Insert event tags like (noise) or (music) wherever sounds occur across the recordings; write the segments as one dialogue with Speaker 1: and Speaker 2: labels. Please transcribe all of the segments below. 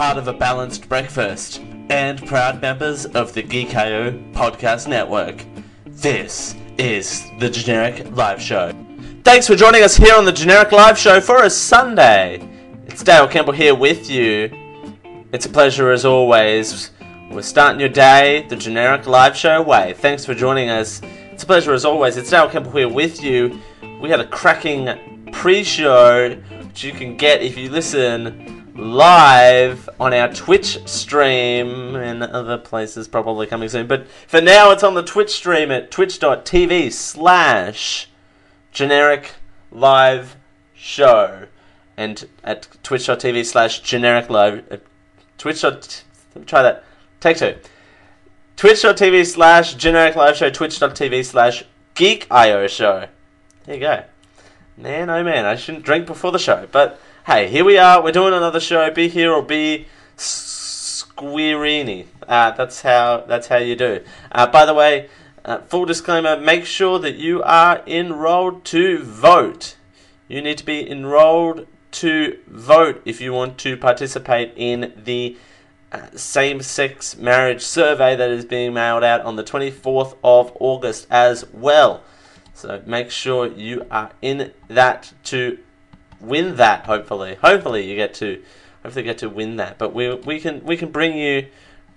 Speaker 1: part of a balanced breakfast, and proud members of the Geek.io podcast network. This is the Generic Live Show. Thanks for joining us here on the Generic Live Show for a Sunday. It's Dale Campbell here with you. It's a pleasure as always. We're starting your day the Generic Live Show way. Thanks for joining us. It's a pleasure as always. It's Dale Campbell here with you. We had a cracking pre-show which you can get if you listen live on our Twitch stream and other places probably coming soon. But for now, it's on the Twitch stream at twitch.tv slash generic live show and at twitch.tv slash generic live uh, twitch. Dot, try that. Take two. Twitch.tv slash generic live show, twitch.tv slash geek.io show. There you go. Man, oh man, I shouldn't drink before the show, but hey, here we are. We're doing another show. Be here or be squeerini. Uh, that's how that's how you do. Uh, by the way, uh, full disclaimer: make sure that you are enrolled to vote. You need to be enrolled to vote if you want to participate in the uh, same-sex marriage survey that is being mailed out on the 24th of August as well. So make sure you are in that to win that. Hopefully, hopefully you get to hopefully get to win that. But we we can we can bring you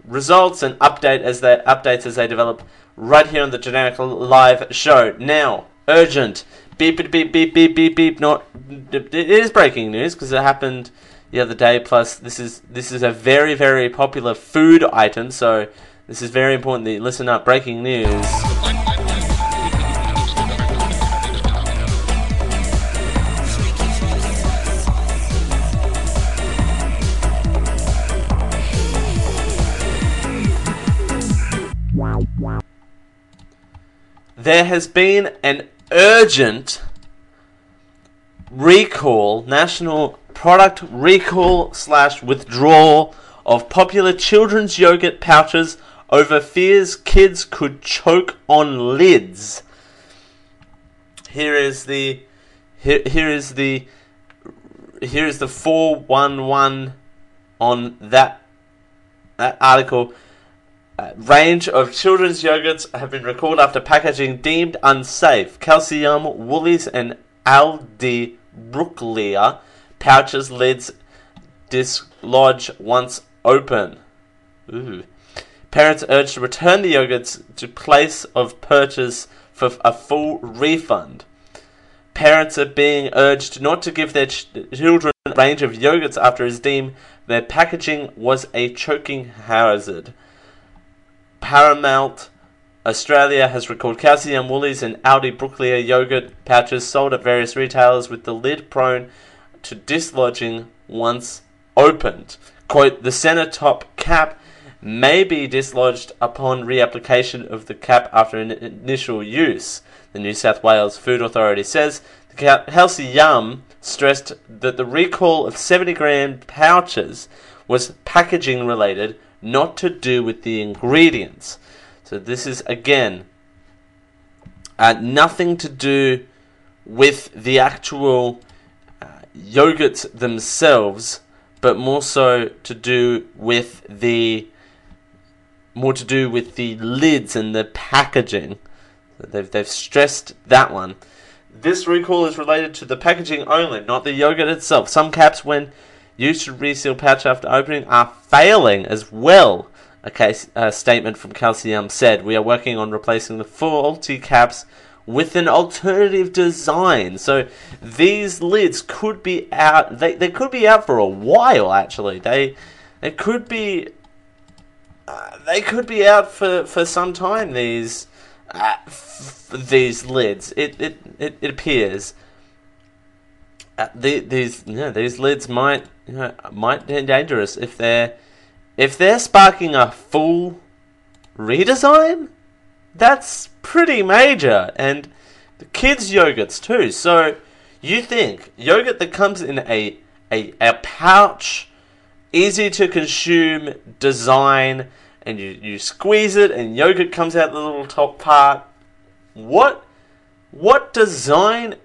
Speaker 1: results and update as they updates as they develop right here on the generic live show. Now, urgent. Beep beep beep beep beep beep beep. Not it is breaking news because it happened the other day. Plus, this is this is a very very popular food item. So this is very important that you listen up. Breaking news. There has been an urgent recall, national product recall slash withdrawal of popular children's yogurt pouches over fears kids could choke on lids. Here is the here, here is the here is the 411 on that that article uh, range of children's yogurts have been recalled after packaging deemed unsafe. Calcium, Woolies, and Aldi Brooklea pouches lids dislodge once open. Ooh. Parents urged to return the yogurts to place of purchase for a full refund. Parents are being urged not to give their ch- children a range of yogurts after it is deemed their packaging was a choking hazard. Parmalat Australia has recalled calcium Woolies and Aldi Brooklea yogurt pouches sold at various retailers with the lid prone to dislodging once opened. Quote, the center top cap may be dislodged upon reapplication of the cap after an initial use, the New South Wales Food Authority says. The Healthy Yum stressed that the recall of 70 gram pouches was packaging related not to do with the ingredients. So this is again uh, nothing to do with the actual uh, yogurts themselves, but more so to do with the more to do with the lids and the packaging. They've they've stressed that one. This recall is related to the packaging only, not the yogurt itself. Some caps, when used to reseal pouch after opening, are failing as well. A case statement from Calcium said, "We are working on replacing the faulty caps with an alternative design. So these lids could be out. They they could be out for a while. Actually, they they could be uh, they could be out for, for some time. These uh, f- these lids. It it, it, it appears. Uh, the, these know, these lids might you know, might be dangerous if they're if they're sparking a full redesign. That's pretty major, and the kids' yogurts too. So you think yogurt that comes in a a, a pouch, easy to consume design, and you, you squeeze it, and yogurt comes out the little top part. What what design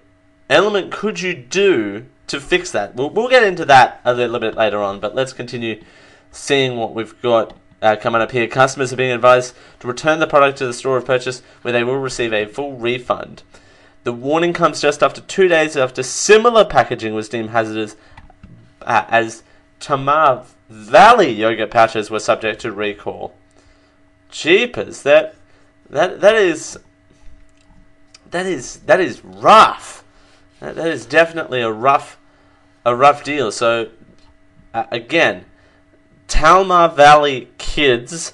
Speaker 1: element could you do to fix that? We'll, we'll get into that a little bit later on, but let's continue seeing what we've got uh, coming up here. Customers are being advised to return the product to the store of purchase where they will receive a full refund. The warning comes just after two days after similar packaging was deemed hazardous uh, as Tamar Valley yogurt pouches were subject to recall. Jeepers, that that that is that is that is rough. That, that is definitely a rough a rough deal. So uh, again, Tamar Valley Kids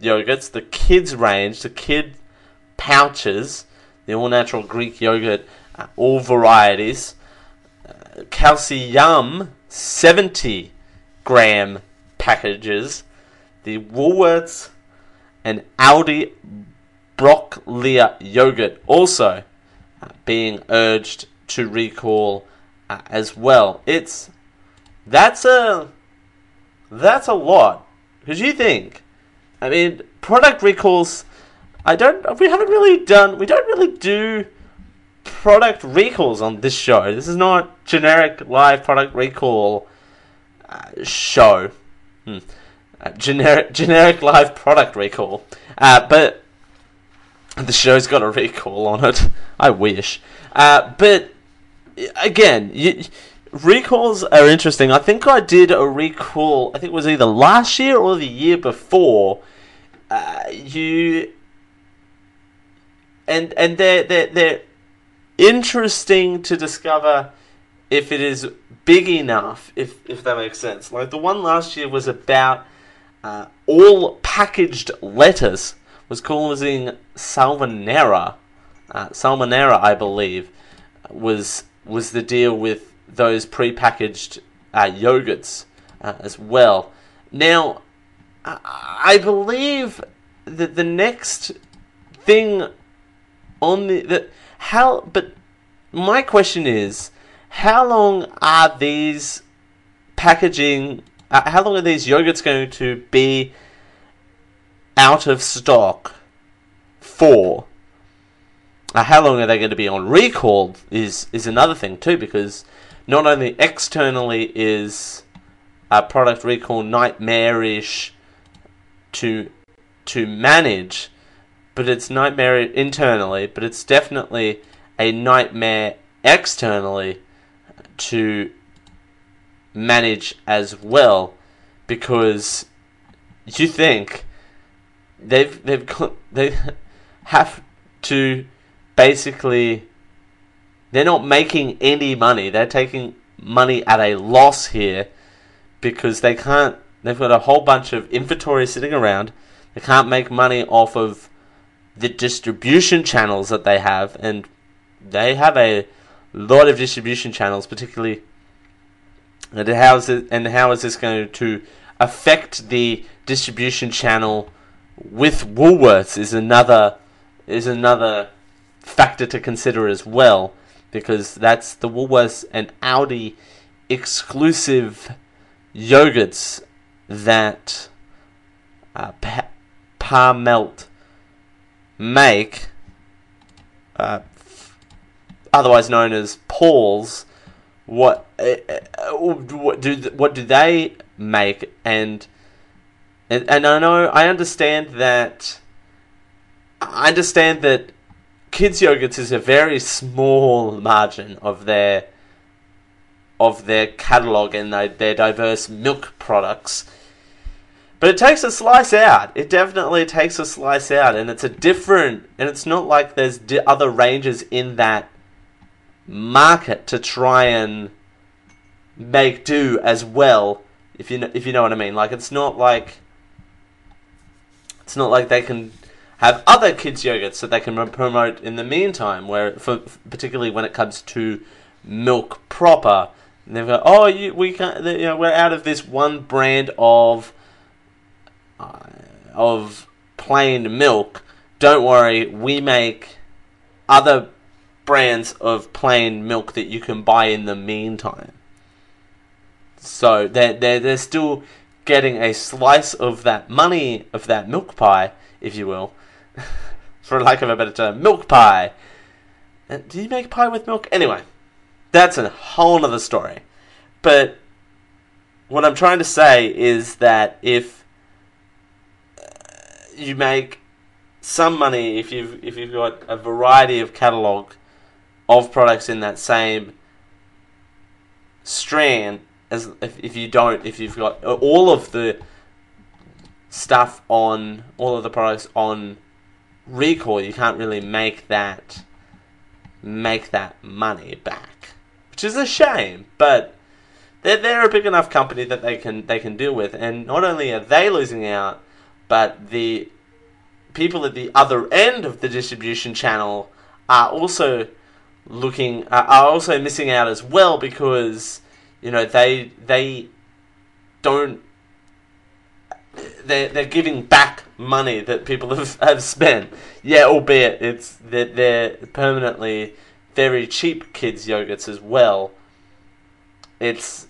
Speaker 1: yogurts, the kids range, the kid pouches, the all natural Greek yogurt, uh, all varieties. Uh, Calcium 70 gram packages. The Woolworths and Aldi Brooklea yogurt also uh, being urged to recall as well. It's that's a that's a lot. Because you think, I mean, product recalls. I don't. We haven't really done. We don't really do product recalls on this show. This is not generic live product recall uh, show. Hmm. Uh, generic (laughs) generic live product recall. Uh, but the show's got a recall on it. (laughs) I wish. Uh, but again, you, recalls are interesting. I think I did a recall. I think it was either last year or the year before. Uh, you and and they're they're they're interesting to discover if it is big enough. If if that makes sense. Like the one last year was about uh, all packaged letters was causing salmonella. Uh, salmonella, I believe, was was the deal with those pre-packaged uh, yogurts uh, as well. Now, I believe that the next thing on the that how but my question is how long are these packaging uh, how long are these yogurts going to be out of stock for uh, how long are they going to be on recall is is another thing too because not only externally is a product recall nightmarish to to manage, but it's nightmare internally, but it's definitely a nightmare externally to manage as well because you think they've they've they (laughs) have to basically they're not making any money. They're taking money at a loss here because they can't. They've got a whole bunch of inventory sitting around. They can't make money off of the distribution channels that they have, and they have a lot of distribution channels, particularly. And how is it, and how is this going to affect the distribution channel with Woolworths? Is another is another factor to consider as well because that's the Woolworths and Aldi exclusive yogurts that uh, pa- Parmalat make, uh, otherwise known as Paul's. What, uh, uh, what do what do they make? And and I know I understand that. I understand that kids yogurts is a very small margin of their of their catalog and their, their diverse milk products. But it takes a slice out. It definitely takes a slice out, and it's a different. And it's not like there's di- other ranges in that market to try and make do as well. If you know, if you know what I mean, like it's not like it's not like they can have other kids yogurts that they can promote in the meantime. Where, for particularly when it comes to milk proper, they've got oh you, we can't you know we're out of this one brand of uh, of plain milk. Don't worry, we make other brands of plain milk that you can buy in the meantime. So they're, they're, they're still getting a slice of that money, of that milk pie, if you will, (laughs) for lack of a better term, milk pie. Do you make pie with milk? Anyway, that's a whole other story. But what I'm trying to say is that if uh, you make some money if you've if you've got a variety of catalog of products in that same strand as if, if you don't if you've got all of the stuff on all of the products on recall you can't really make that make that money back which is a shame but they're, they're a big enough company that they can they can deal with and not only are they losing out but the people at the other end of the distribution channel are also looking are also missing out as well because you know they they don't they're, they're giving back money that people have, (laughs) have spent. Yeah, albeit it's that they're, they're permanently very cheap kids yogurts as well. It's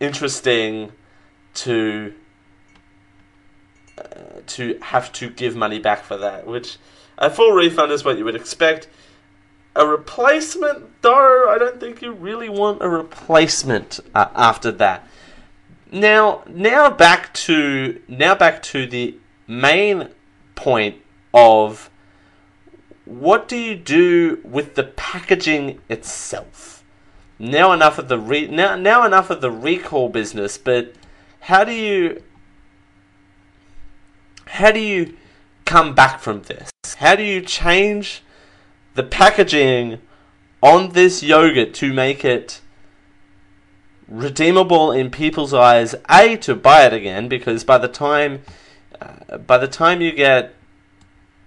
Speaker 1: interesting to uh, to have to give money back for that, which a full refund is what you would expect. A replacement, though, I don't think you really want a replacement uh, after that. Now, now back to now back to the main point of what do you do with the packaging itself? Now enough of the re- now now enough of the recall business, but how do you how do you come back from this? How do you change the packaging on this yogurt to make it redeemable in people's eyes? A to buy it again because by the time uh, by the time you get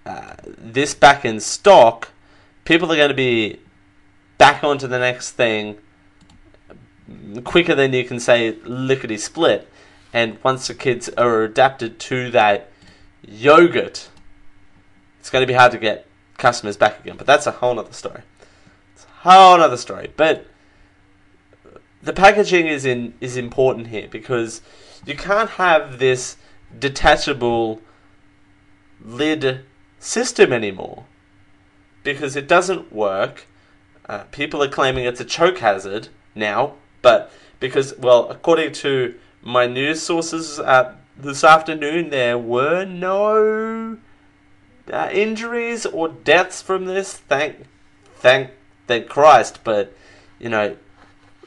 Speaker 1: uh, this back in stock, people are going to be back onto the next thing quicker than you can say lickety split. And once the kids are adapted to that yogurt, it's going to be hard to get customers back again. But that's a whole other story. It's a whole other story. But the packaging is in is important here because you can't have this detachable lid system anymore because it doesn't work. Uh, people are claiming it's a choke hazard now, but because well, according to my news sources, uh, this afternoon there were no uh, injuries or deaths from this. Thank, thank, thank Christ. But you know,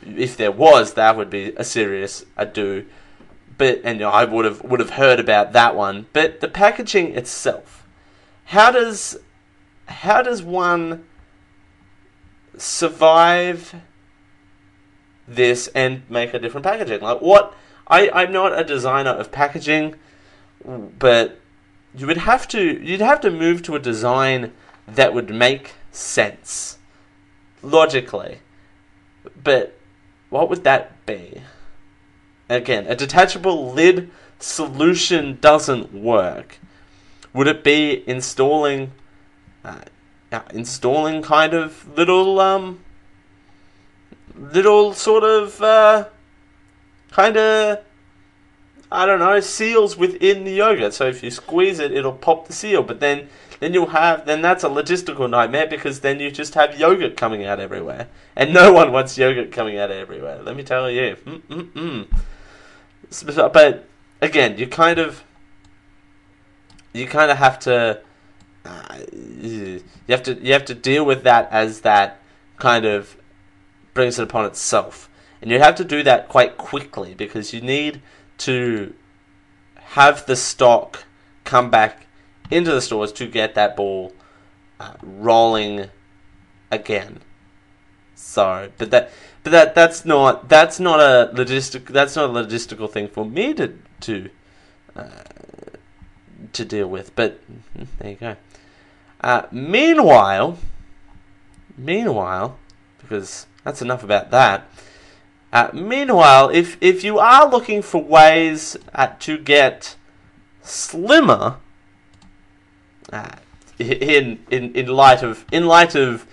Speaker 1: if there was, that would be a serious ado. But and you know, I would have would have heard about that one. But the packaging itself, how does how does one survive this and make a different packaging? Like what? I, I'm not a designer of packaging, but you would have to you'd have to move to a design that would make sense logically. But what would that be? Again, a detachable lid solution doesn't work. Would it be installing uh, uh, installing kind of little um little sort of uh, kind of I don't know seals within the yogurt. So if you squeeze it, it'll pop the seal. But then then you'll have then that's a logistical nightmare because then you just have yogurt coming out everywhere, and no one wants yogurt coming out everywhere. Let me tell you. Mm-mm-mm. But again, you kind of you kind of have to uh, you have to you have to deal with that as that kind of brings it upon itself. And you have to do that quite quickly because you need to have the stock come back into the stores to get that ball uh, rolling again. So, but that, but that that's not that's not a logistic that's not a logistical thing for me to to uh, to deal with. But hmm, there you go. Uh, meanwhile, meanwhile, because that's enough about that. Uh, meanwhile, if if you are looking for ways uh, to get slimmer, in in in light of in light of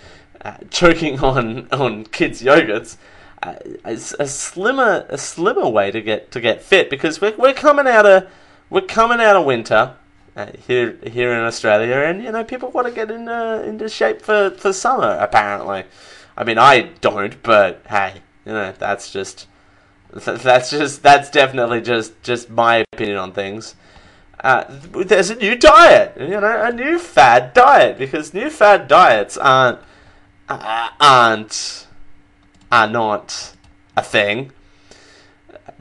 Speaker 1: uh, choking on on kids yogurts, uh, a, a slimmer a slimmer way to get to get fit because we're we're coming out of we're coming out of winter. Uh, here here in Australia, and you know people want to get into into shape for, for summer. Apparently, I mean, I don't, but hey, you know, that's just that's just that's definitely just just my opinion on things. Uh, there's a new diet, you know, a new fad diet because new fad diets aren't uh, aren't are not a thing.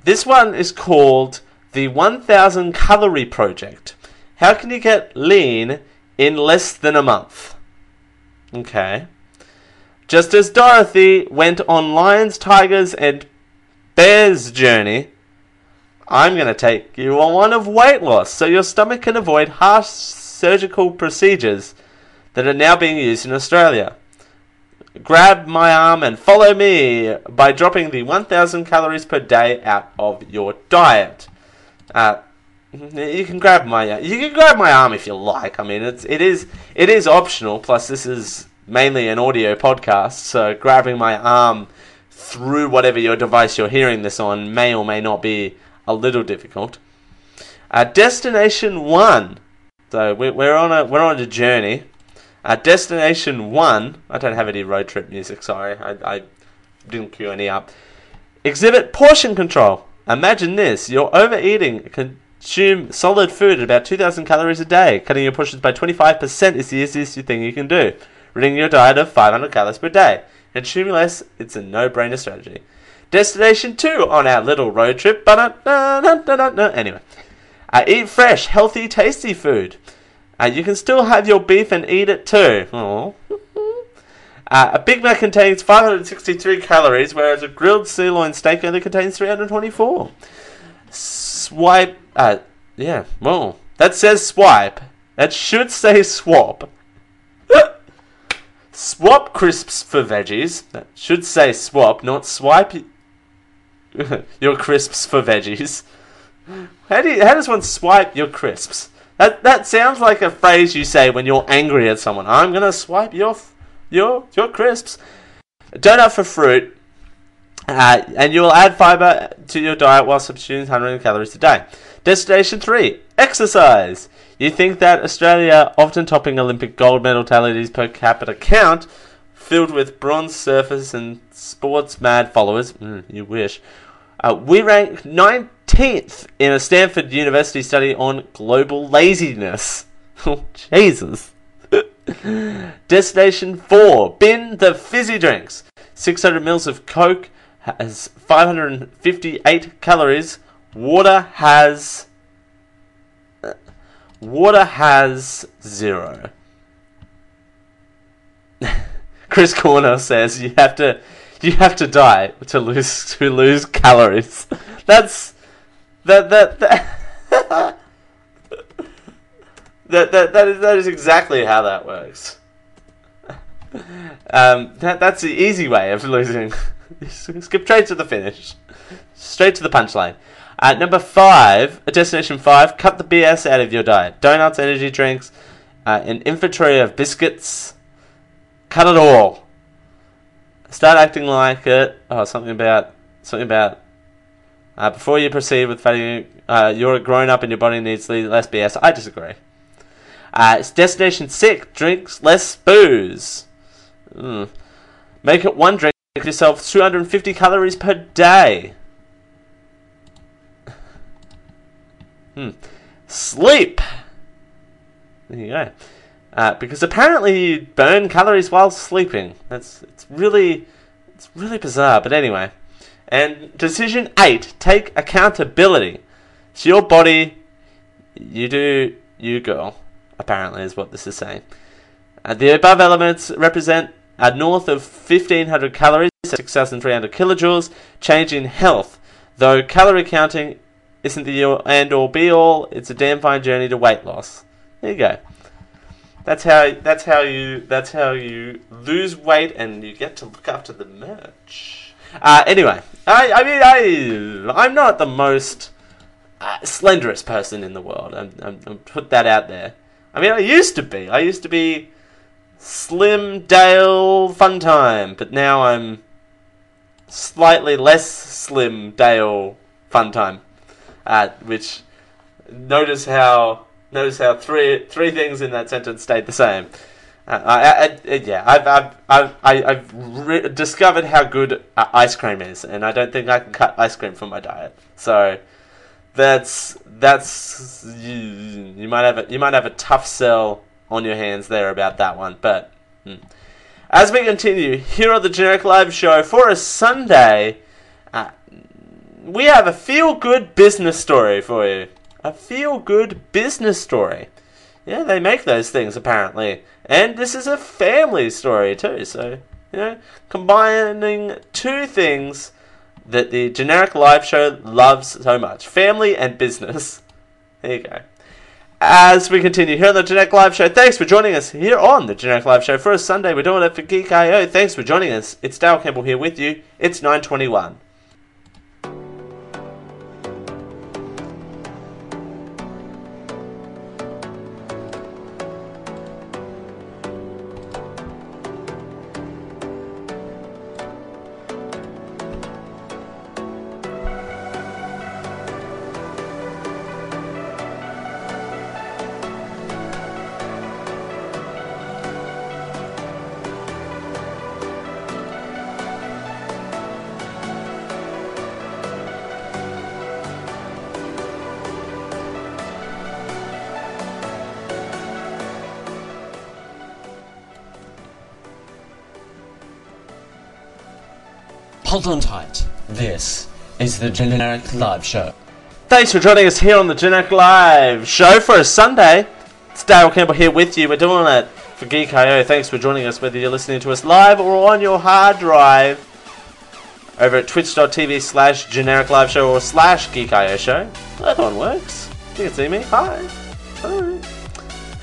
Speaker 1: This one is called the 1000 Calorie Project. How can you get lean in less than a month? Okay. Just as Dorothy went on lions, tigers, and bears journey, I'm going to take you on one of weight loss so your stomach can avoid harsh surgical procedures that are now being used in Australia. Grab my arm and follow me by dropping the 1000 calories per day out of your diet. Uh, you can grab my you can grab my arm if you like. I mean, it's it is it is optional. Plus, this is mainly an audio podcast, so grabbing my arm through whatever your device you're hearing this on may or may not be a little difficult. Uh, destination one. So we're, on a we're on a journey. Uh, destination one. I don't have any road trip music. Sorry, I, I didn't cue any up. Exhibit portion control. Imagine this: you're overeating. Consume solid food at about 2,000 calories a day. Cutting your portions by 25% is the easiest thing you can do. Reading your diet of 500 calories per day. Consuming less, it's a no-brainer strategy. Destination 2 on our little road trip. Anyway. Uh, eat fresh, healthy, tasty food. Uh, you can still have your beef and eat it too. Uh, a Big Mac contains 563 calories, whereas a grilled sirloin steak only contains 324. Swipe. Uh, yeah, well, that says swipe. That should say swap. (laughs) Swap crisps for veggies. That should say swap, not swipe (laughs) your crisps for veggies. How do you, how does one swipe your crisps? That that sounds like a phrase you say when you're angry at someone. I'm gonna swipe your your your crisps. Donut for fruit, uh, and you will add fiber to your diet while substituting 100 calories a day. Destination three: exercise. You think that Australia, often topping Olympic gold medal tallies per capita count, filled with bronze surfers and sports mad followers, mm, you wish, uh, we rank 19th in a Stanford University study on global laziness. (laughs) Oh, Jesus. (laughs) Destination 4. Bin the fizzy drinks. 600 mils of Coke has 558 calories. Water has Water has zero. (laughs) Chris Corner says you have to you have to die to lose to lose calories. (laughs) That's that that (laughs) that that, that, that, is, that is exactly how that works. (laughs) Um, that, that's the easy way of losing. Skip straight to the finish. Straight to the punchline. At number five, destination five, cut the BS out of your diet. Donuts, energy drinks, uh, an inventory of biscuits. Cut it all. Start acting like it. Oh, something about something about. Uh, before you proceed with fatty, uh, you're a grown up and your body needs less BS. I disagree. Uh, it's destination six. Drinks less booze. Mm. Make it one drink. Yourself 250 calories per day. Hmm. Sleep. There you go. Uh, because apparently you burn calories while sleeping. That's it's really it's really bizarre. But anyway, and decision eight: take accountability. It's your body. You do you girl. Apparently, is what this is saying. Uh, the above elements represent a north of 1500 calories, 6300 kilojoules, change in health. Though calorie counting isn't the end all be all. It's a damn fine journey to weight loss. There you go. That's how. That's how you. That's how you lose weight and you get to look after the merch. Uh, anyway, I. I mean, I. I'm not the most uh, slenderest person in the world. I'm, I'm, I'm. Put that out there. I mean, I used to be. I used to be Slim Dale Fun Time, but now I'm slightly less Slim Dale Fun Time at which notice how notice how three three things in that sentence stayed the same. Uh, I, I, I, yeah, I've, I've, I've, I've re- discovered how good uh, ice cream is, and I don't think I can cut ice cream from my diet. So that's that's you, you might have a, you might have a tough sell on your hands there about that one. But hmm. as we continue here on the Generic Live Show for a Sunday, uh, we have a feel good business story for you. A feel good business story. Yeah, they make those things apparently. And this is a family story too, so, you know, combining two things that the generic live show loves so much family and business. (laughs) There you go. As we continue here on the Generic Live Show, thanks for joining us here on the Generic Live Show for a Sunday. We're doing it for Geek.io. Thanks for joining us. It's Dale Campbell here with you. It's 921.
Speaker 2: Hold on tight. This is the Generic Live Show.
Speaker 1: Thanks for joining us here on the Generic Live show for a Sunday. It's Dale Campbell here with you. We're doing it for Geek.io. Thanks for joining us, whether you're listening to us live or on your hard drive over at twitch.tv slash generic live show or slash geek.io show. That one works. You can see me. Hi. Hi.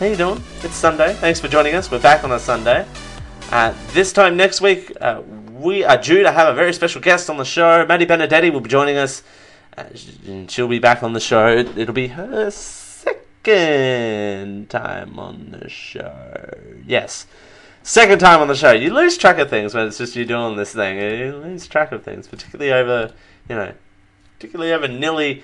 Speaker 1: How you doing? It's Sunday. Thanks for joining us. We're back on a Sunday. Uh, this time next week, uh, we are due to have a very special guest on the show. Maddie Benedetti will be joining us. Uh, she'll be back on the show. It'll be her second time on the show. Yes. Second time on the show. You lose track of things when it's just you doing this thing. You lose track of things, particularly over, you know, particularly over nearly,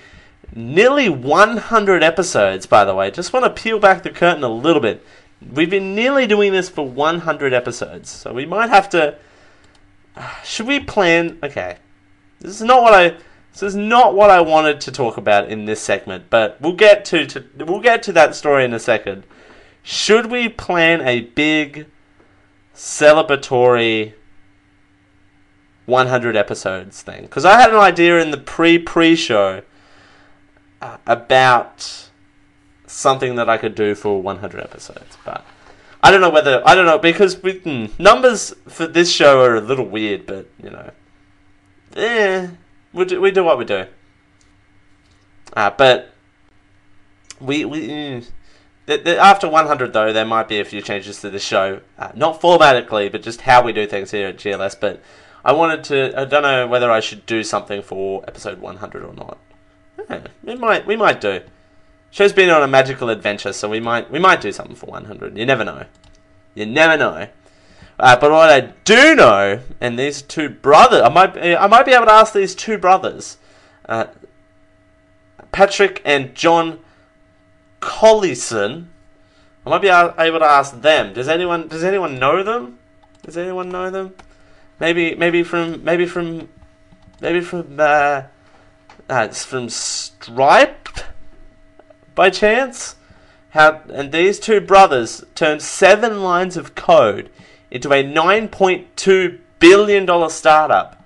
Speaker 1: nearly 100 episodes, by the way. Just want to peel back the curtain a little bit. We've been nearly doing this for 100 episodes, so we might have to. Should we plan? Okay, this is not what I. This is not what I wanted to talk about in this segment, but we'll get to, to we'll get to that story in a second. Should we plan a big celebratory 100 episodes thing? Because I had an idea in the pre pre show uh, about something that I could do for 100 episodes, but I don't know whether I don't know because we, hmm, numbers for this show are a little weird, but you know, eh, we do, we do what we do. Uh, but we we mm, after 100 though, there might be a few changes to the show, uh, not formatically, but just how we do things here at GLS. But I wanted to. I don't know whether I should do something for episode 100 or not. Yeah, we might we might do. Show's been on a magical adventure, so we might we might do something for 100. You never know. You never know. Uh, but what I do know, and these two brothers, I might I might be able to ask these two brothers, uh, Patrick and John Collison. I might be able to ask them. Does anyone does anyone know them? Does anyone know them? Maybe maybe from maybe from maybe from uh, uh from Stripe by chance? How and these two brothers turned seven lines of code into a 9.2 billion dollar startup.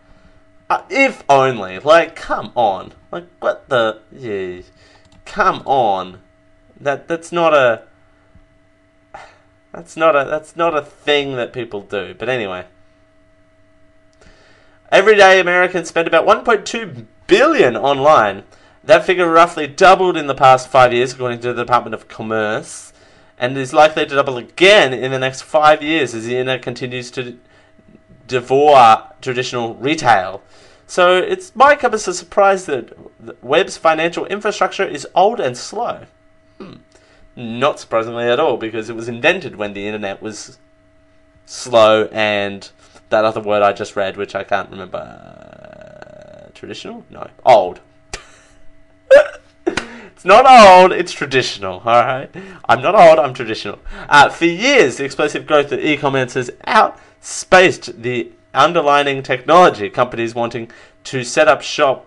Speaker 1: Uh, if only, like, come on, like, what the? Yeah, come on, that that's not a. That's not a that's not a thing that people do. But anyway, everyday Americans spend about 1.2 billion online. That figure roughly doubled in the past five years, according to the Department of Commerce, and is likely to double again in the next five years as the internet continues to devour traditional retail. So it might come as a surprise that web's financial infrastructure is old and slow. Hmm. Not surprisingly at all, because it was invented when the internet was slow and that other word I just read, which I can't remember. Traditional? No. Old. It's not old, it's traditional, alright? I'm not old, I'm traditional. Uh, for years, the explosive growth of e commerce has outspaced the underlining technology. Companies wanting to set up shop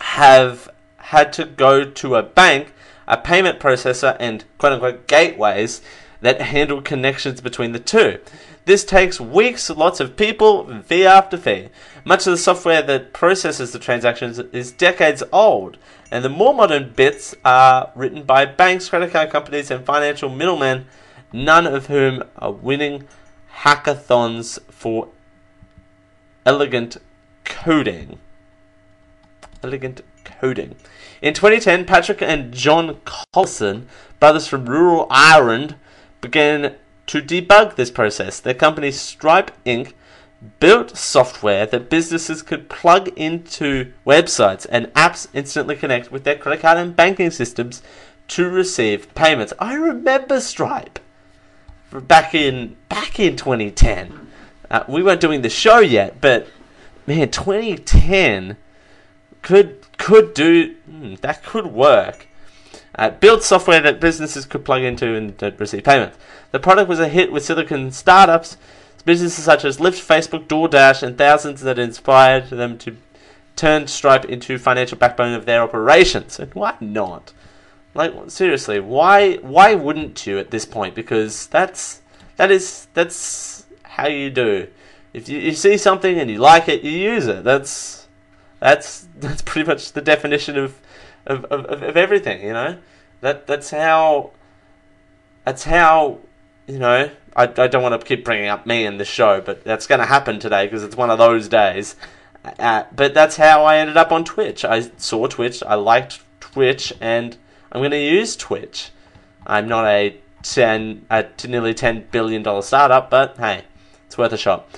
Speaker 1: have had to go to a bank, a payment processor, and quote unquote gateways that handle connections between the two. This takes weeks, lots of people, fee after fee. Much of the software that processes the transactions is decades old, and the more modern bits are written by banks, credit card companies, and financial middlemen, none of whom are winning hackathons for elegant coding. Elegant coding. In 2010, Patrick and John Collison, brothers from rural Ireland, began to debug this process. Their company Stripe Inc. built software that businesses could plug into websites and apps instantly connect with their credit card and banking systems to receive payments. I remember Stripe back in back in 2010. Uh, we weren't doing the show yet, but man, 2010 could could do hmm, that could work. Uh, build software that businesses could plug into and receive payments. The product was a hit with Silicon startups, businesses such as Lyft, Facebook, DoorDash, and thousands that inspired them to turn Stripe into financial backbone of their operations. And why not? Like seriously, why why wouldn't you at this point? Because that's that is that's how you do. If you, you see something and you like it, you use it. That's that's (laughs) that's pretty much the definition of of, of, of everything, you know. That that's how. That's how, you know. I, I don't want to keep bringing up me in the show, but that's going to happen today because it's one of those days. Uh, but that's how I ended up on Twitch. I saw Twitch, I liked Twitch, and I'm going to use Twitch. I'm not a ten, a nearly ten billion dollar startup, but hey, it's worth a shot.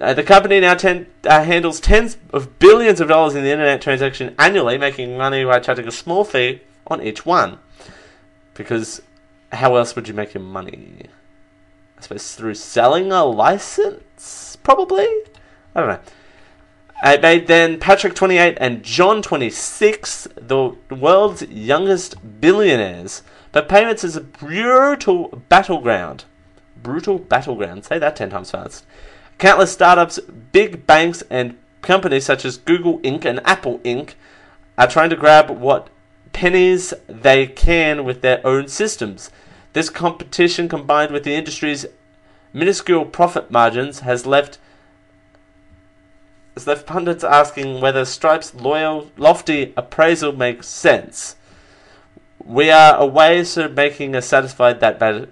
Speaker 1: Uh, the company now ten, uh, handles tens of billions of dollars in the internet transaction annually, making money by charging a small fee on each one. Because how else would you make your money? I suppose through selling a license, probably. I don't know. It made then Patrick 28 and John 26 the world's youngest billionaires. But payments is a brutal battleground. Brutal battleground. Say that ten times fast. Countless startups, big banks, and companies such as Google Inc. and Apple Inc. are trying to grab what pennies they can with their own systems. This competition, combined with the industry's minuscule profit margins, has left has left pundits asking whether Stripe's loyal, lofty appraisal makes sense. We are a ways of making us satisfied that va-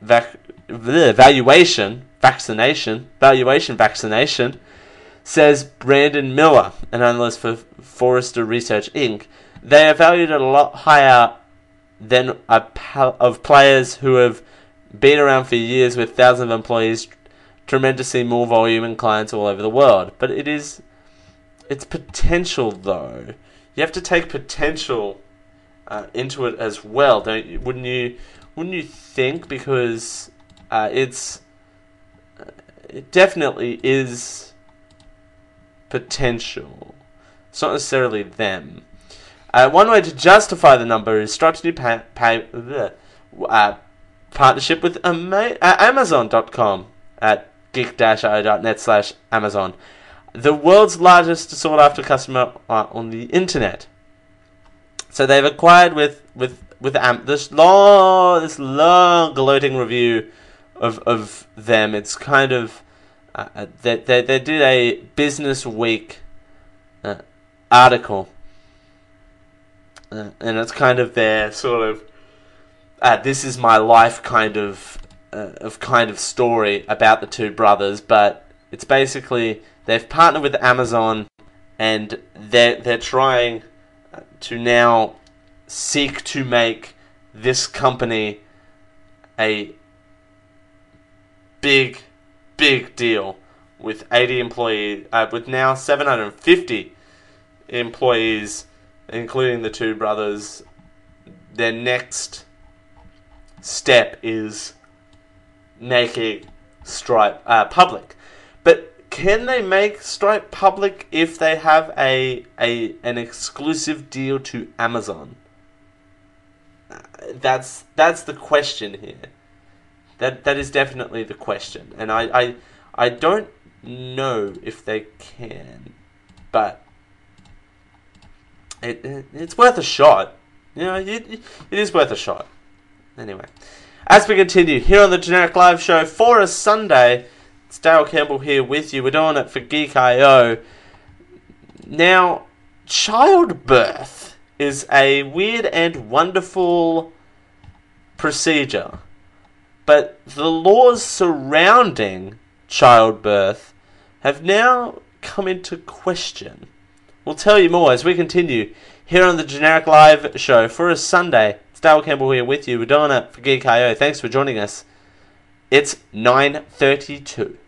Speaker 1: vac- valuation vaccination, valuation vaccination, says Brandon Miller, an analyst for Forrester Research Inc. They are valued at a lot higher than of players who have been around for years with thousands of employees, tremendously more volume and clients all over the world. But it is, it's potential though. You have to take potential uh, into it as well, don't you? Wouldn't you? Wouldn't you think? Because uh, it's it definitely is potential. It's not necessarily them. Uh, one way to justify the number is Stripe's new pay, pay, uh, partnership with Ama- uh, Amazon.com at geek-io.net slash Amazon, the world's largest sought-after customer uh, on the internet. So they've acquired with with with Am- this long this long gloating review of of them. It's kind of uh, uh, they, they they did a Business Week uh, article, uh, and it's kind of their sort of uh, this is my life kind of uh, of kind of story about the two brothers, but it's basically they've partnered with Amazon, and they're they're trying to now seek to make this company a big, big deal with 80 employees, uh, with now 750 employees, including the two brothers. Their next step is making Stripe uh, public. But can they make Stripe public if they have a a an exclusive deal to Amazon? Uh, That's that's the question here. That that is definitely the question, and I I, I don't know if they can, but it, it it's worth a shot. You know, it, it is worth a shot. Anyway, as we continue here on the Generic Live Show for a Sunday, it's Dale Campbell here with you. We're doing it for Geek.io. Now, childbirth is a weird and wonderful procedure, but the laws surrounding childbirth have now come into question. We'll tell you more as we continue here on the Generic Live Show for a Sunday. It's Dale Campbell here with you. We're doing it for Geek.io. Thanks for joining us. It's 9.32.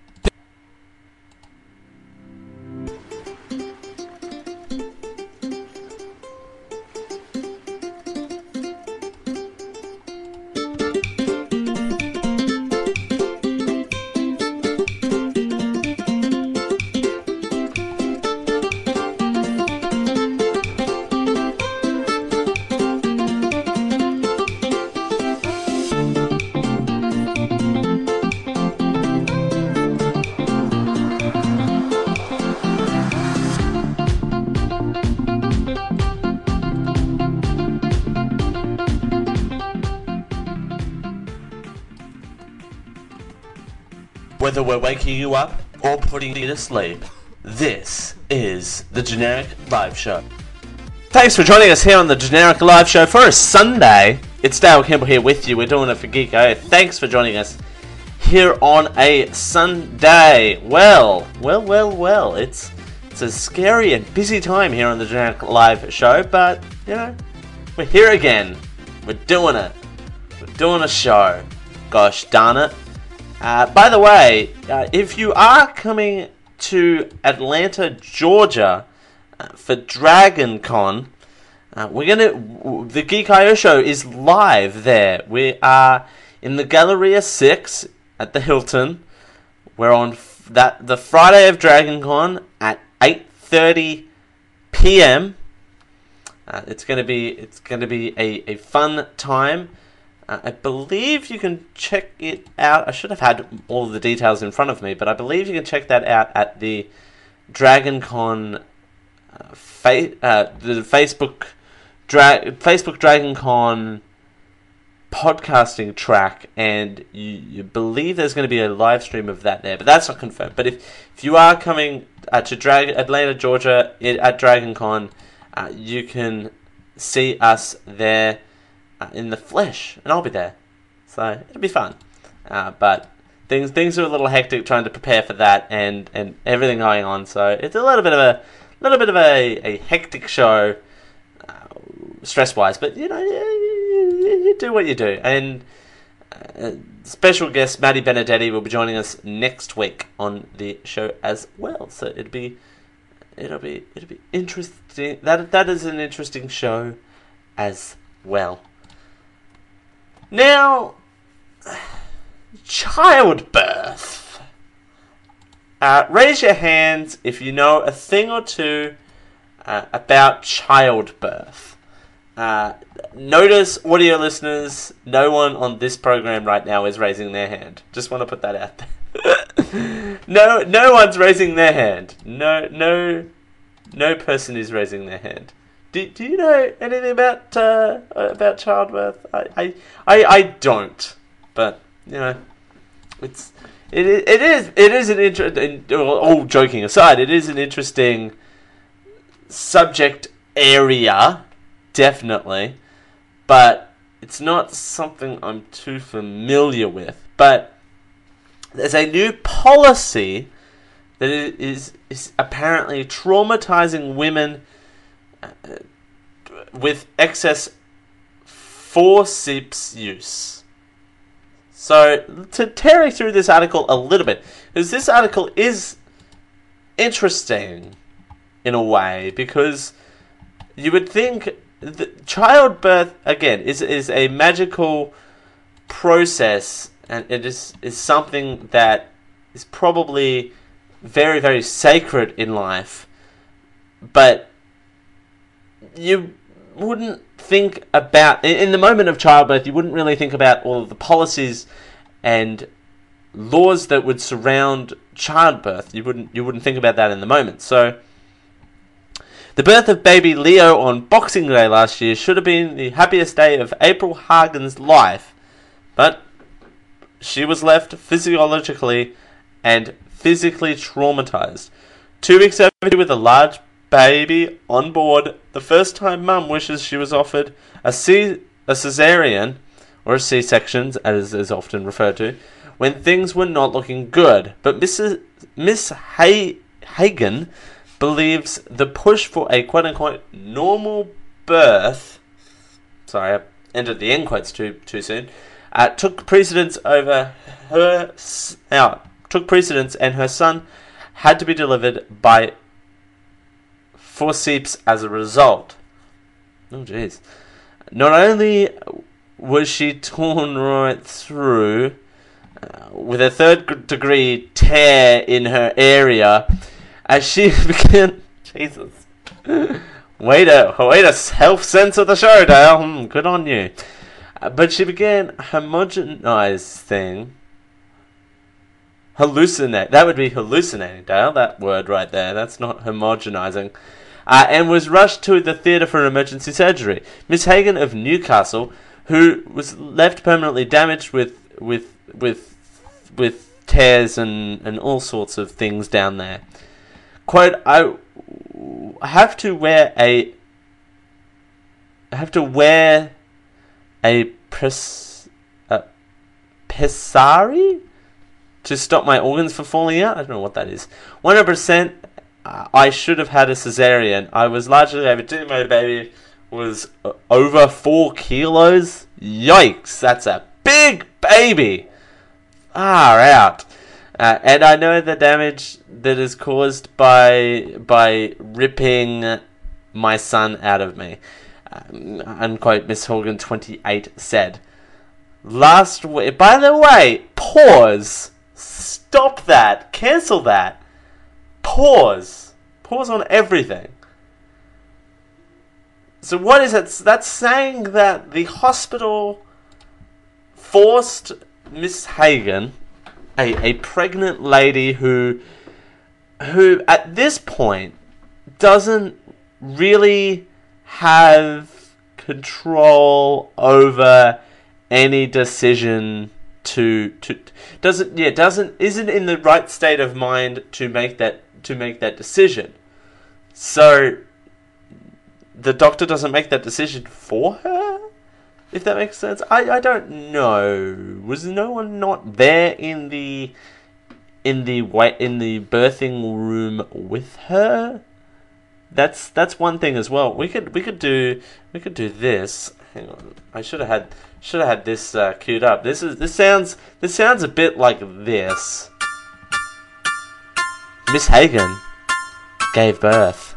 Speaker 1: or putting you to sleep, this is the Generic Live Show. Thanks for joining us here on the Generic Live Show for a Sunday. It's Dale Campbell here with you. We're doing it for Geek.io. Thanks for joining us here on a Sunday. Well, well, well, well. It's it's a scary and busy time here on the Generic Live Show, but you know, we're here again. We're doing it. We're doing a show. Gosh darn it. Uh, by the way, uh, if you are coming to Atlanta, Georgia uh, for Dragon Con, uh, we're gonna the Geek.io show is live there. We are in the Galleria Six at the Hilton. We're on f- that the Friday of Dragon Con at eight thirty p.m. Uh, it's gonna be it's gonna be a, a fun time. Uh, I believe you can check it out. I should have had all the details in front of me, but I believe you can check that out at the DragonCon uh, fa- uh, the Facebook dra- Facebook DragonCon podcasting track, and you, you believe there's going to be a live stream of that there, but that's not confirmed. But if if you are coming uh, to Drag- Atlanta, Georgia, i- at DragonCon, uh, you can see us there uh, in the flesh, and I'll be there, so it'll be fun. Uh, but things things are a little hectic trying to prepare for that, and, and everything going on. So it's a little bit of a little bit of a, a hectic show, uh, stress wise. But you know, you, you, you do what you do, and. Uh, special guest Maddie Benedetti will be joining us next week on the show as well. So it'll be it'll be it'll be interesting. That that is an interesting show as well. Now, childbirth. Uh, raise your hands if you know a thing or two uh, about childbirth. Uh, notice, audio listeners, no one on this program right now is raising their hand. Just want to put that out there. (laughs) no, no one's raising their hand. No, no, no person is raising their hand. Do, do you know anything about uh, about childbirth? I, I, I, I don't. But you know, it's it, it is it is an interesting. All joking aside, it is an interesting subject area, definitely. But it's not something I'm too familiar with. But there's a new policy that is is apparently traumatizing women with excess forceps use. So to tear through this article a little bit, because this article is interesting in a way, because you would think that childbirth again is is a magical process, and it is is something that is probably very, very sacred in life, but you wouldn't think about in the moment of childbirth. You wouldn't really think about all of the policies and laws that would surround childbirth. You wouldn't you wouldn't think about that in the moment. So the birth of baby Leo on Boxing Day last year should have been the happiest day of April Hagen's life, but she was left physiologically and physically traumatized. Two weeks after with a large baby on board, the first time mum wishes she was offered a C a cesarean or a C-section as is often referred to when things were not looking good. But Mrs. Miss Hay- Hagen believes the push for a quote unquote normal birth. Sorry, I entered the end quotes too too soon. Uh, took precedence over her. Uh, took precedence, and her son had to be delivered by forceps as a result. Oh, jeez. Not only was she torn right through uh, with a third degree tear in her area as she (laughs) began. Jesus. Way to, way to self censor the show, Dale. Hmm, good on you. Uh, but she began homogenizing. Hallucinate. That would be hallucinating, Dale. That word right there. That's not homogenizing. Uh, and was rushed to the theatre for emergency surgery. Miss Hagen of Newcastle, who was left permanently damaged with with with with tears and, and all sorts of things down there. Quote, I have to wear a I have to wear a pres, a pessary to stop my organs from falling out. I don't know what that is. 100% uh, I should have had a cesarean. I was largely to. My baby was uh, over four kilos. Yikes! That's a big baby. Far out. Uh, and I know the damage that is caused by by ripping my son out of me. Um, unquote. Miss Hogan twenty eight said. Last week. By the way, pause. Stop that. Cancel that. Pause. Pause on everything. So what is it? That's saying that the hospital forced Miss Hagen, a, a pregnant lady who who at this point doesn't really have control over any decision to to doesn't yeah doesn't isn't in the right state of mind to make that to make that decision. So the doctor doesn't make that decision for her? If that makes sense? I i don't know. Was no one not there in the in the wait in the birthing room with her? That's that's one thing as well. We could we could do we could do this. Hang on. I should have had should have had this uh, queued up. This is this sounds this sounds a bit like this miss hagen gave birth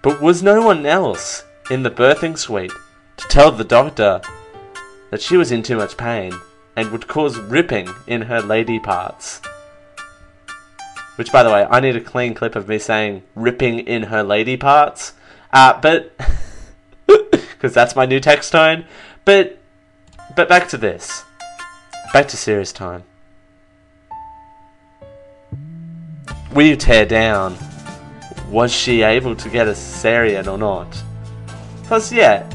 Speaker 1: but was no one else in the birthing suite to tell the doctor that she was in too much pain and would cause ripping in her lady parts. Which, by the way, I need a clean clip of me saying ripping in her lady parts. Uh, but. (laughs) Because that's my new text tone. But. But back to this. Back to serious time. You tear down? Was she able to get a cesarean or not? Because, yeah.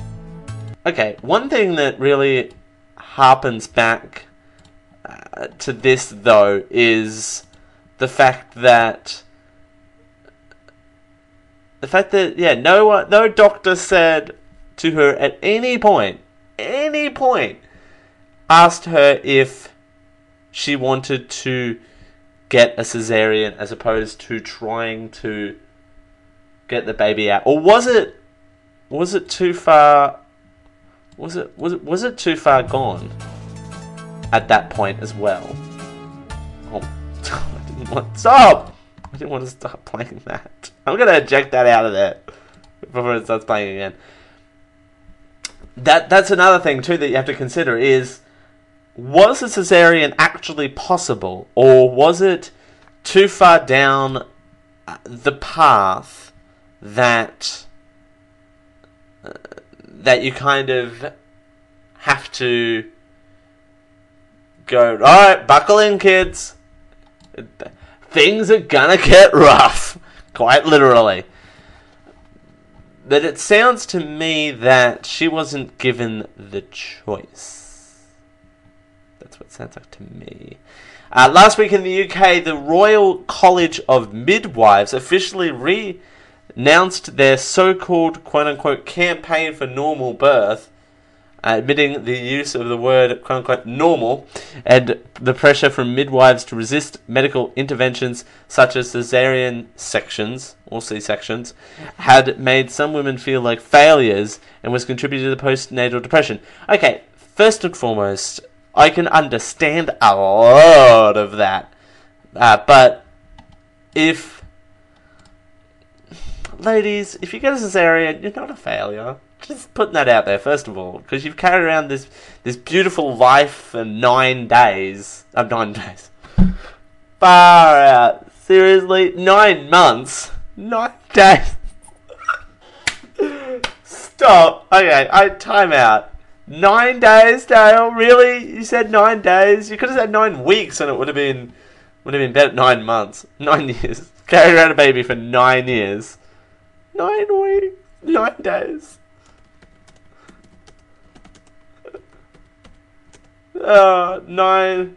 Speaker 1: Okay, one thing that really harpens back uh, to this, though, is the fact that the fact that yeah, no one, no doctor said to her at any point, any point, asked her if she wanted to get a cesarean as opposed to trying to get the baby out, or was it was it too far? Was it was it was it too far gone at that point as well? Oh, (laughs) I didn't want stop. I didn't want to stop playing that. I'm gonna eject that out of there before it starts playing again. That that's another thing too that you have to consider is was a cesarean actually possible or was it too far down uh, the path that uh, that you kind of have to go. All right, buckle in, kids. Things are gonna get rough, (laughs) quite literally. But it sounds to me that she wasn't given the choice. Sounds like to me. Uh, last week in the UK, the Royal College of Midwives officially renounced their so called quote unquote campaign for normal birth, admitting the use of the word quote unquote normal and the pressure from midwives to resist medical interventions such as cesarean sections or C sections had made some women feel like failures and was contributing to the postnatal depression. Okay, first and foremost, I can understand a lot of that. Uh, but if ladies, if you get a cesarean, you're not a failure. Just putting that out there first of all, because you've carried around this this beautiful life for nine days. Uh, nine days. Far out. Seriously, nine months, nine days. (laughs) Stop. Okay, I time out. Nine days, Dale. Really? You said nine days? You could have said nine weeks, and it would have been would have been better. Nine months, nine (laughs) years. Carry around a baby for nine years. Nine weeks, nine days. Uh, nine,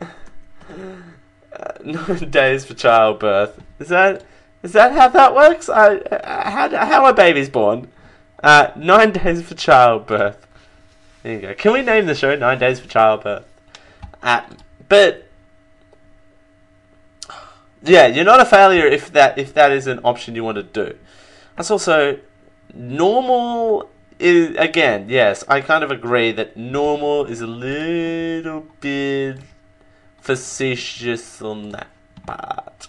Speaker 1: (laughs) nine days for childbirth. Is that is that how that works? I, uh, how how are babies born? Uh, nine days for childbirth. There you go. Can we name the show Nine Days for Childbirth? Uh, but yeah, you're not a failure if that if that is an option you want to do. That's also normal. Is again, yes, I kind of agree that normal is a little bit facetious on that part.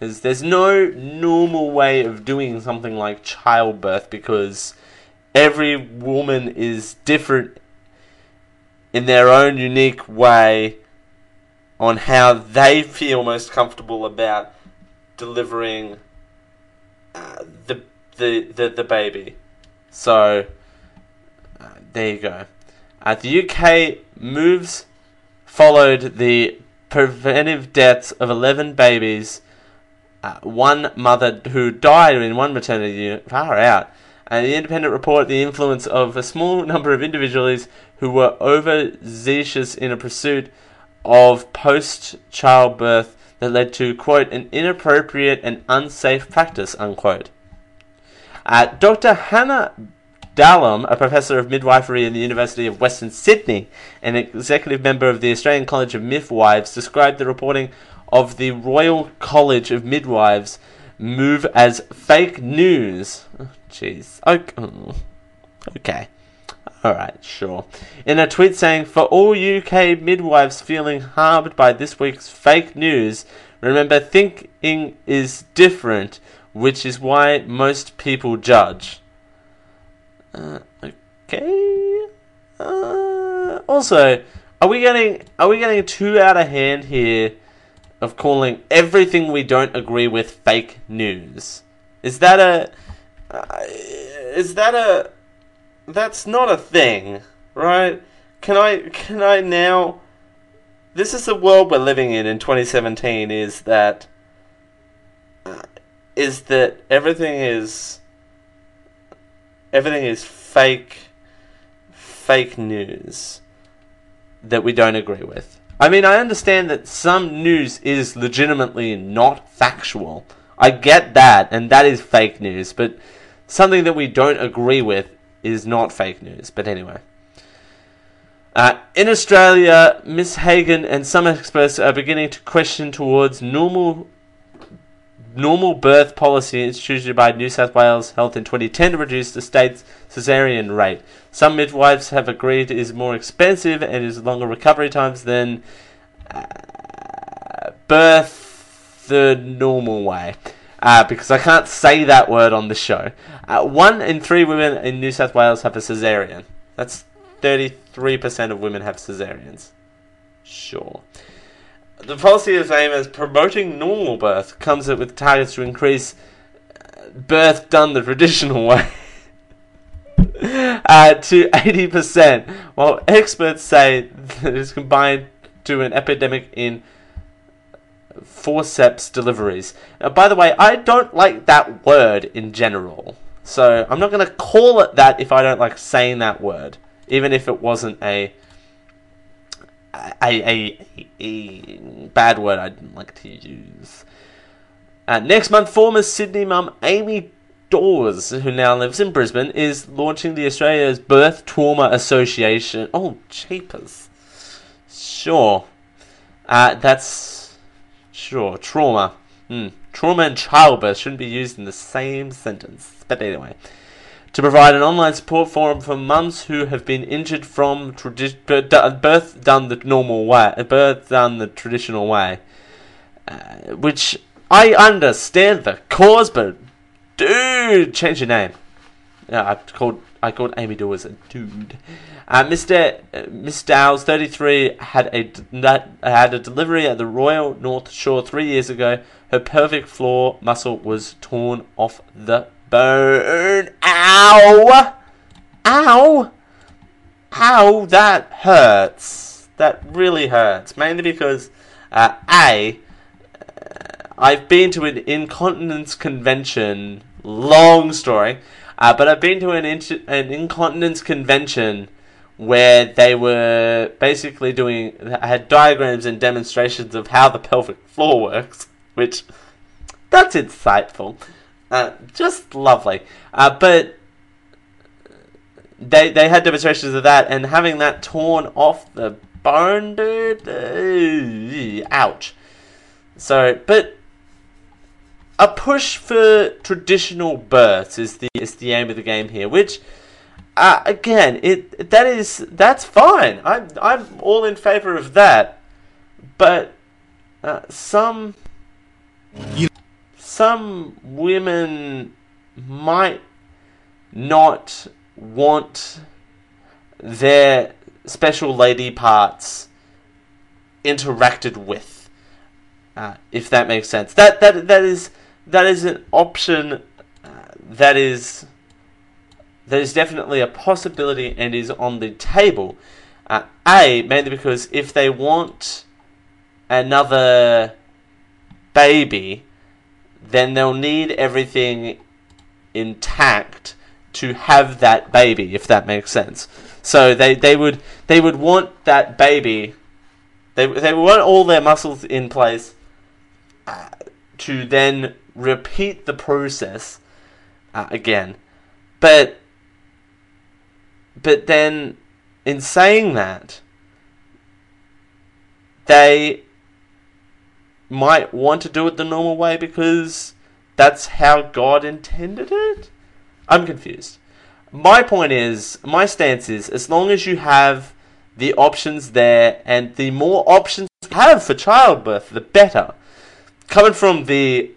Speaker 1: Because there's no normal way of doing something like childbirth because every woman is different in their own unique way on how they feel most comfortable about delivering uh, the, the the the baby. So uh, there you go. Uh, the UK moves followed the preventive deaths of 11 babies, uh, one mother who died in one maternity unit. Far out. And the independent report the influence of a small number of individuals who were overzealous in a pursuit of post childbirth that led to, quote, an inappropriate and unsafe practice, unquote. Uh, Dr. Hannah Dahlen, a professor of midwifery in the University of Western Sydney and executive member of the Australian College of Midwives, described the reporting of the Royal College of Midwives move as fake news. Jeez. Oh, okay. Alright, sure. In a tweet saying, For all UK midwives feeling harmed by this week's fake news, remember thinking is different, which is why most people judge. Uh, okay. Uh, also, are we getting are we getting too out of hand here of calling everything we don't agree with fake news? Is that a uh, is that a that's not a thing, right? Can I can I now this is the world we're living in in 2017 is that uh, is that everything is everything is fake fake news that we don't agree with. I mean, I understand that some news is legitimately not factual. I get that, and that is fake news, but something that we don't agree with is not fake news. But anyway. Uh, in Australia, Miss Hagen and some experts are beginning to question towards normal normal birth policy instituted by New South Wales Health in 2010 to reduce the state's caesarean rate. Some midwives have agreed it is more expensive and is longer recovery times than uh, birth the normal way uh, because I can't say that word on the show. Uh, one in three women in New South Wales have a cesarean. That's 33% of women have cesareans. Sure. the policy is aimed at promoting normal birth, comes up with targets to increase uh, birth done the traditional (laughs) way uh, to 80%, while experts say that it's combined to an epidemic in forceps deliveries. Now, by the way, I don't like that word in general, so I'm not going to call it that if I don't like saying that word, even if it wasn't a a, a, a bad word I'd like to use. Uh, next month, former Sydney mum Amy Dawes, who now lives in Brisbane, is launching the Australasian Birth Trauma Association. Oh, cheapers. Sure. Uh, that's. Sure, trauma. Hmm. Trauma and childbirth shouldn't be used in the same sentence. But anyway to provide an online support forum for mums who have been injured from tradi- birth done the normal way, birth done the traditional way, uh, which I understand the cause, but dude, change your name. Yeah, I called I called Amy Dawes a dude. Uh, Mr. Uh, Miss Dawes, 33, had a had a delivery at the Royal North Shore three years ago. Her pelvic floor muscle was torn off the Burn. Ow! Ow! Ow, that hurts. That really hurts. Mainly because, uh, A, uh, I've been to an incontinence convention. Long story. Uh, but I've been to an, an incontinence convention where they were basically doing had diagrams and demonstrations of how the pelvic floor works, which that's insightful. Uh, just lovely. Uh, but they they had demonstrations of that, and having that torn off the bone, dude, uh, ouch. So, but a push for traditional births is the is the aim of the game here, which. Uh, again, it that is that's fine. I'm I'm all in favor of that, but uh, some you some women might not want their special lady parts interacted with, uh, if that makes sense. That that that is that is an option uh, that is that is definitely a possibility and is on the table. Uh, a mainly because if they want another baby, then they'll need everything intact to have that baby, if that makes sense. So they, they would they would want that baby. They they want all their muscles in place uh, to then repeat the process uh, again, but but then in saying that they might want to do it the normal way because that's how God intended it? I'm confused. My point is, my stance is, as long as you have the options there, and the more options you have for childbirth, the better. Coming from the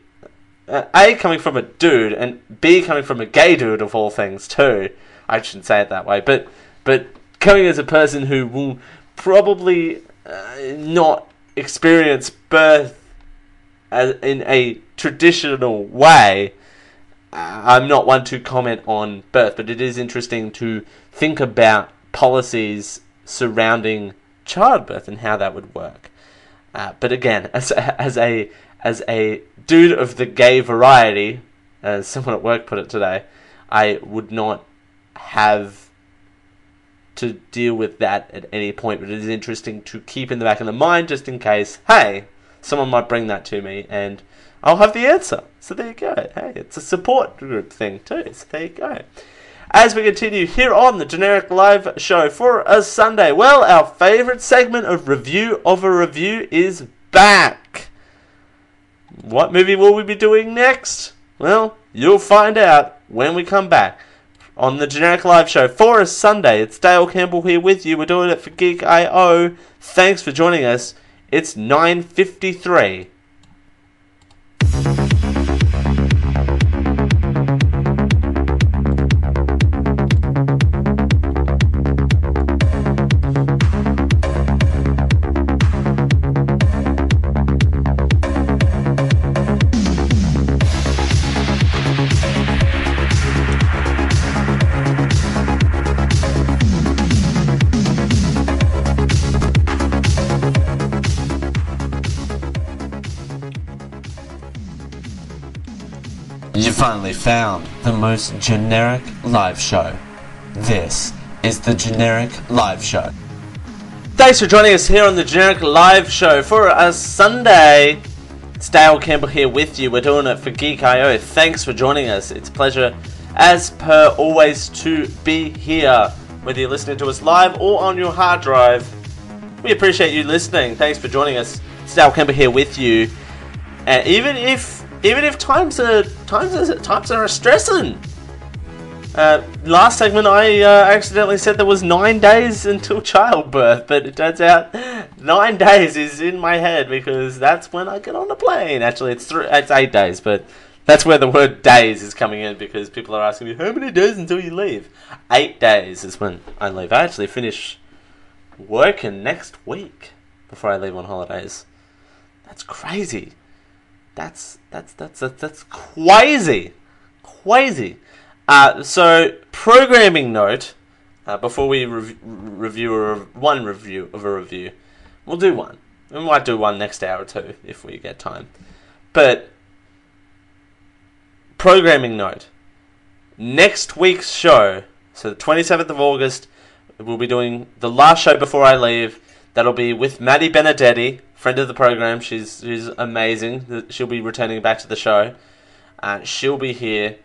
Speaker 1: uh, A, coming from a dude, and B, coming from a gay dude of all things too. I shouldn't say it that way, but but coming as a person who will probably uh, not experience birth as in a traditional way, I'm not one to comment on birth, but it is interesting to think about policies surrounding childbirth and how that would work. Uh, but again, as as a as a dude of the gay variety, as someone at work put it today, I would not have to deal with that at any point. But it is interesting to keep in the back of the mind just in case. Hey, someone might bring that to me and I'll have the answer. So there you go. Hey, it's a support group thing too. So there you go. As we continue here on the Generic Live Show for a Sunday, well, our favourite segment of Review of a Review is back. What movie will we be doing next? Well, you'll find out when we come back on the Generic Live Show for a Sunday. It's Dale Campbell here with you. We're doing it for Geek.io. Thanks for joining us. It's 9.53.
Speaker 2: found the most generic live show. This is the Generic Live Show.
Speaker 1: Thanks for joining us here on the Generic Live Show for a Sunday. It's Dale Campbell here with you. We're doing it for Geek.io. Thanks for joining us. It's a pleasure, as per always, to be here. Whether you're listening to us live or on your hard drive, we appreciate you listening. Thanks for joining us. It's Dale Campbell here with you. And even if even if times are times are times are stressing. Uh, last segment, I uh, accidentally said there was nine days until (laughs) childbirth, but it turns out nine days is in my head because that's when I get on a plane. Actually, it's it's eight days, but that's where the word days is coming in because people are asking me how many days until you leave. Eight days is when I leave. I actually finish working next week before I leave on holidays. That's crazy. That's that's that's that's, that's crazy, crazy. Uh, so programming note uh, before we rev- review a rev- one review of a review, we'll do one. We might do one next hour or two if we get time. But programming note: next week's show, so the twenty seventh of August, we'll be doing the last show before I leave. That'll be with Maddie Benedetti, friend of the program. She's she's amazing. She'll be returning back to the show. Uh, she'll be here.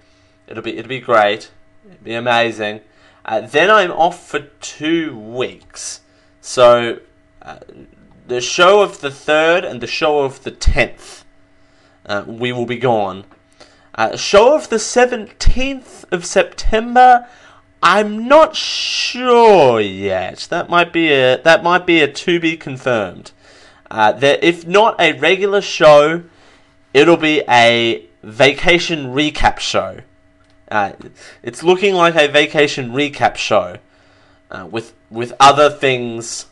Speaker 1: It'll be it'll be great. It'll be amazing. Uh, then I'm off for two weeks. So uh, the show of the third and the show of the tenth, uh, we will be gone. Uh, show of the seventeenth of September. I'm not sure yet. That might be a that might be a to be confirmed. Uh, if not a regular show, it'll be a vacation recap show. Uh, it's looking like a vacation recap show uh, with with other things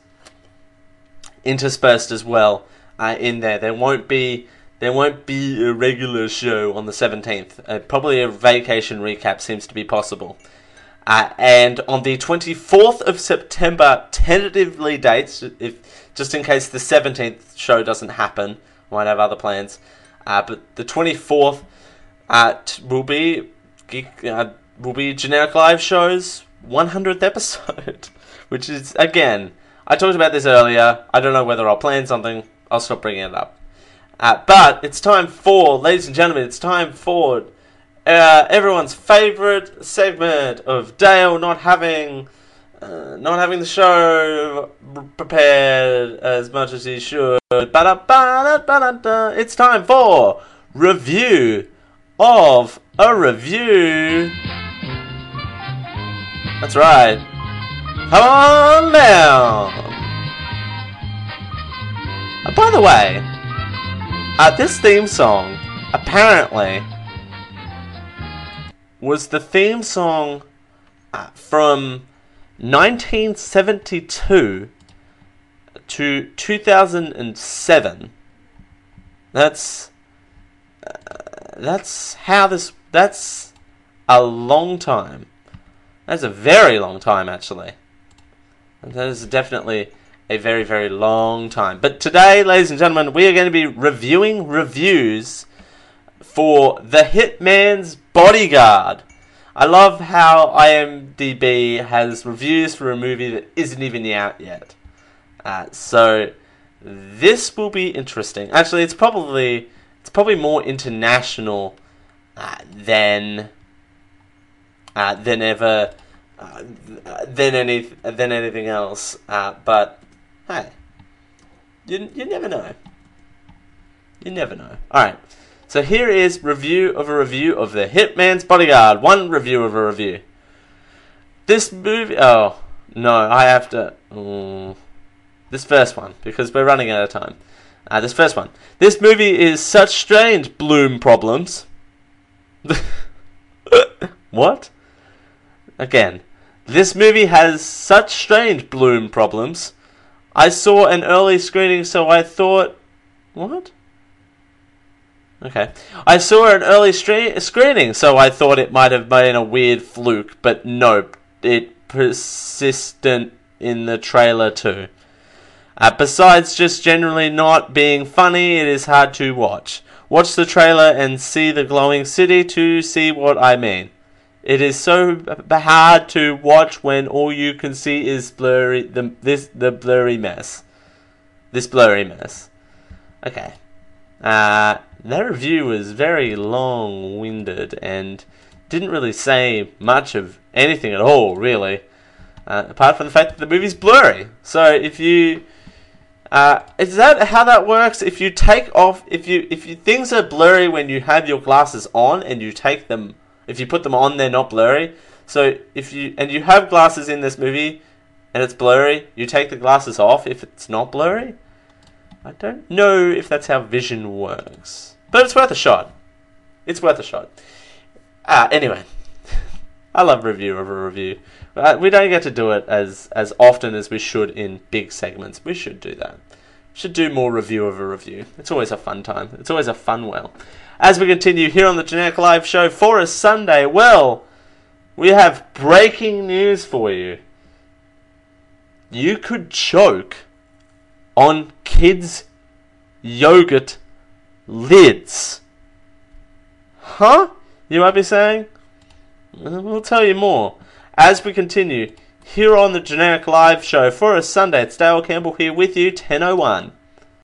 Speaker 1: interspersed as well uh, in there. There won't be there won't be a regular show on the seventeenth. Uh, probably a vacation recap seems to be possible. Uh, and on the 24th of September, tentatively dates, if just in case the 17th show doesn't happen, I might have other plans. Uh, but the 24th uh, will be uh, will be generic live shows 100th episode, (laughs) which is again. I talked about this earlier. I don't know whether I'll plan something. I'll stop bringing it up. Uh, but it's time for, ladies and gentlemen, it's time for uh, everyone's favorite segment of Dale not having uh, not having the show prepared as much as he should. It's time for review of a review. That's right. Come on down. Uh, by the way, uh, this theme song apparently was the theme song uh, from 1972 to 2007. That's uh, that's how this that's a long time. That's a very long time actually. And that is definitely a very very long time. But today, ladies and gentlemen, we are going to be reviewing reviews for The Hitman's Bodyguard. I love how IMDb has reviews for a movie that isn't even out yet. Uh, so this will be interesting. Actually, it's probably it's probably more international uh, than uh, than ever uh, than any than anything else. Uh, but hey, you you never know. You never know. All right. So here is review of a review of The Hitman's Bodyguard. One review of a review. This movie. Oh no, I have to. Mm, this first one because we're running out of time. Uh, this first one. This movie is such strange bloom problems. (laughs) what? Again. This movie has such strange bloom problems. I saw an early screening, so I thought. What? Okay. I saw an early stre- screening, so I thought it might have been a weird fluke, but nope. It persistent in the trailer too. Uh, besides just generally not being funny, it is hard to watch. Watch the trailer and see the glowing city to see what I mean. It is so b- hard to watch when all you can see is blurry the this the blurry mess. This blurry mess. Okay. Uh, that review was very long-winded and didn't really say much of anything at all, really. Uh, apart from the fact that the movie's blurry. So if you uh, is that how that works? If you take off, if you if you, things are blurry when you have your glasses on and you take them, if you put them on, they're not blurry. So if you and you have glasses in this movie, and it's blurry, you take the glasses off if it's not blurry. I don't know if that's how vision works, but it's worth a shot. It's worth a shot. Ah, anyway, (laughs) I love review of a review. Uh, we don't get to do it as as often as we should in big segments. We should do that. Should do more review of a review. It's always a fun time. It's always a fun well. As we continue here on the Generic Live Show for a Sunday, well, we have breaking news for you. You could choke on kids' yogurt lids. Huh? You might be saying? We'll tell you more as we continue here on the Generic Live Show for a Sunday. It's Dale Campbell here with you, 1001.